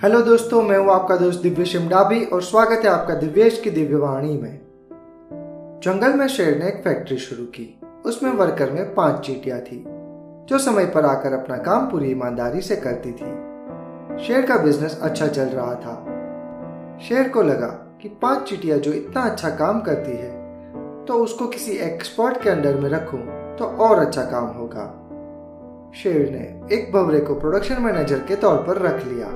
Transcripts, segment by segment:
Hello दोस्तों, मैं हूँ आपका दोस्त दिव्य शिमडाबी और स्वागत है आपका दिव्येश की दिव्यवाणी में। जंगल में शेर ने एक फैक्ट्री शुरू की। उसमें वर्कर में पाँच चीटियाँ थी, जो समय पर आकर अपना काम पूरी ईमानदारी से करती थी। शेर का बिज़नेस अच्छा चल रहा था। शेर को लगा कि पाँच चीटियाँ जो इतना अच्छा काम करती है तो उसको किसी एक्सपर्ट के अंडर में रखूँ तो और अच्छा काम होगा। शेर ने एक भवरे को प्रोडक्शन मैनेजर के तौर पर रख लिया।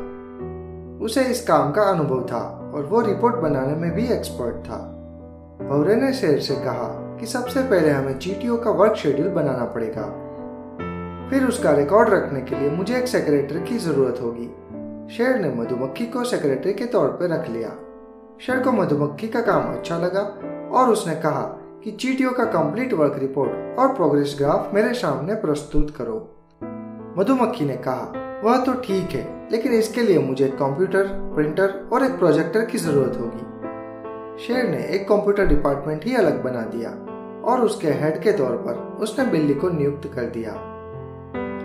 उसे इस काम का अनुभव था और वो रिपोर्ट बनाने में भी एक्सपर्ट था। भवरे ने शेर से कहा कि सबसे पहले हमें चीटियों का वर्क शेड्यूल बनाना पड़ेगा। फिर उसका रिकॉर्ड रखने के लिए मुझे एक सेक्रेटरी की ज़रूरत होगी। शेर ने मधुमक्खी को सेक्रेटरी के तौर पर रख लिया। शेर को मधुमक्खी का काम अच्छा लगा और उसने कहा कि चीटियों का कंप्लीट वर्क रिपोर्ट और प्रोग्रेस ग्राफ मेरे सामने प्रस्तुत करो। मधुमक्खी ने कहा वह तो ठीक है, लेकिन इसके लिए मुझे एक कंप्यूटर प्रिंटर और एक प्रोजेक्टर की ज़रूरत होगी। शेर ने एक कंप्यूटर डिपार्टमेंट ही अलग बना दिया और उसके हेड के तौर पर उसने बिल्ली को नियुक्त कर दिया।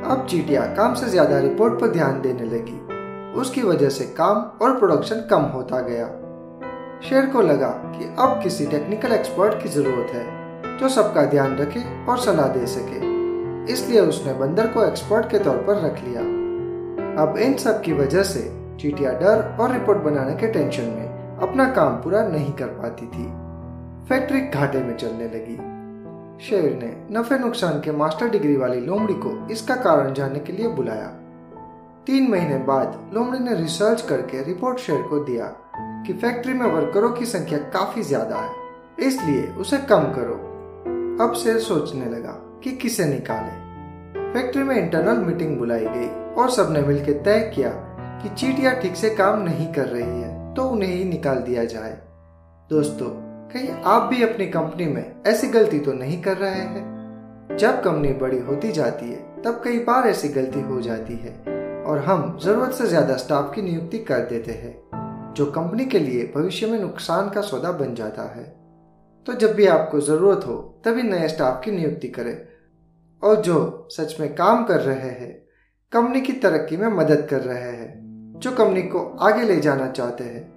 अब चीटिया काम से ज़्यादा रिपोर्ट पर ध्यान देने लगी। उसकी वजह से काम और प्रोडक्शन कम होता गया। शेर को लगा कि अब किसी टेक्निकल एक्सपर्ट की ज़रूरत है, जो सबका ध्यान रखे और सलाह दे सके। इसलिए उसने बंदर को एक्सपर्ट के तौर पर रख लिया। अब इन सब की वजह से चीटिया डर और रिपोर्ट बनाने के टेंशन में अपना काम पूरा नहीं कर पाती थी। फैक्ट्री घाटे में चलने लगी। शेर ने नफे नुकसान के मास्टर डिग्री वाली लोमड़ी को इसका कारण जानने के लिए बुलाया। तीन महीने बाद लोमड़ी ने रिसर्च करके रिपोर्ट शेर को दिया कि फैक्ट्री में वर्करों की संख्या काफ़ी ज़्यादा है, इसलिए उसे कम करो। अब शेर सोचने लगा कि किसे निकाले। फैक्ट्री में इंटरनल मीटिंग बुलाई गई और सबने मिलकर तय किया कि चीटियाँ ठीक से काम नहीं कर रही है तो उन्हें ही निकाल दिया जाए। दोस्तों, कहीं आप भी अपनी कंपनी में ऐसी गलती तो नहीं कर रहे हैं? जब कंपनी बड़ी होती जाती है, तब कई बार ऐसी गलती हो जाती है और हम ज़रूरत से ज़्यादा स्टाफ की नियुक्ति कर देते हैं, जो कंपनी के लिए भविष्य में नुकसान का सौदा बन जाता है। तो जब भी आपको ज़रूरत हो, तभी नए स्टाफ की नियुक्ति करें और जो सच में काम कर रहे हैं, कंपनी की तरक्की में मदद कर रहे हैं। जो कंपनी को आगे ले जाना चाहते हैं,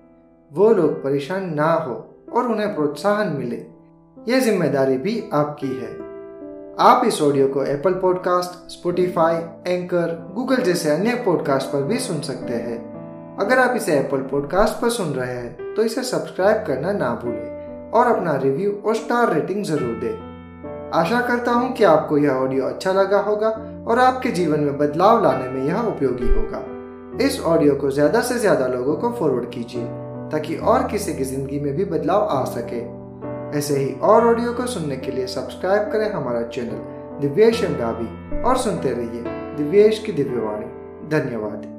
वो लोग परेशान ना हो और उन्हें प्रोत्साहन मिले। यह ज़िम्मेदारी भी आपकी है। आप इस ऑडियो को Apple podcast Spotify anchor Google जैसे अन्य पॉडकास्ट पर भी सुन सकते हैं। अगर आप इसे एप्पल पॉडकास्ट पर सुन रहे हैं तो इसे सब्सक्राइब करना ना भूलें और अपना रिव्यू और स्टार रेटिंग ज़रूर दें। आशा करता हूँ कि आपको यह ऑडियो अच्छा लगा होगा और आपके जीवन में बदलाव लाने में यह उपयोगी होगा। इस ऑडियो को ज़्यादा से ज़्यादा लोगों को फॉरवर्ड कीजिए, ताकि और किसी की ज़िंदगी में भी बदलाव आ सके। ऐसे ही और ऑडियो को सुनने के लिए सब्सक्राइब करें हमारा चैनल दिव्येश और सुनते रहिए दिव्येश की दिव्यवाणी। धन्यवाद।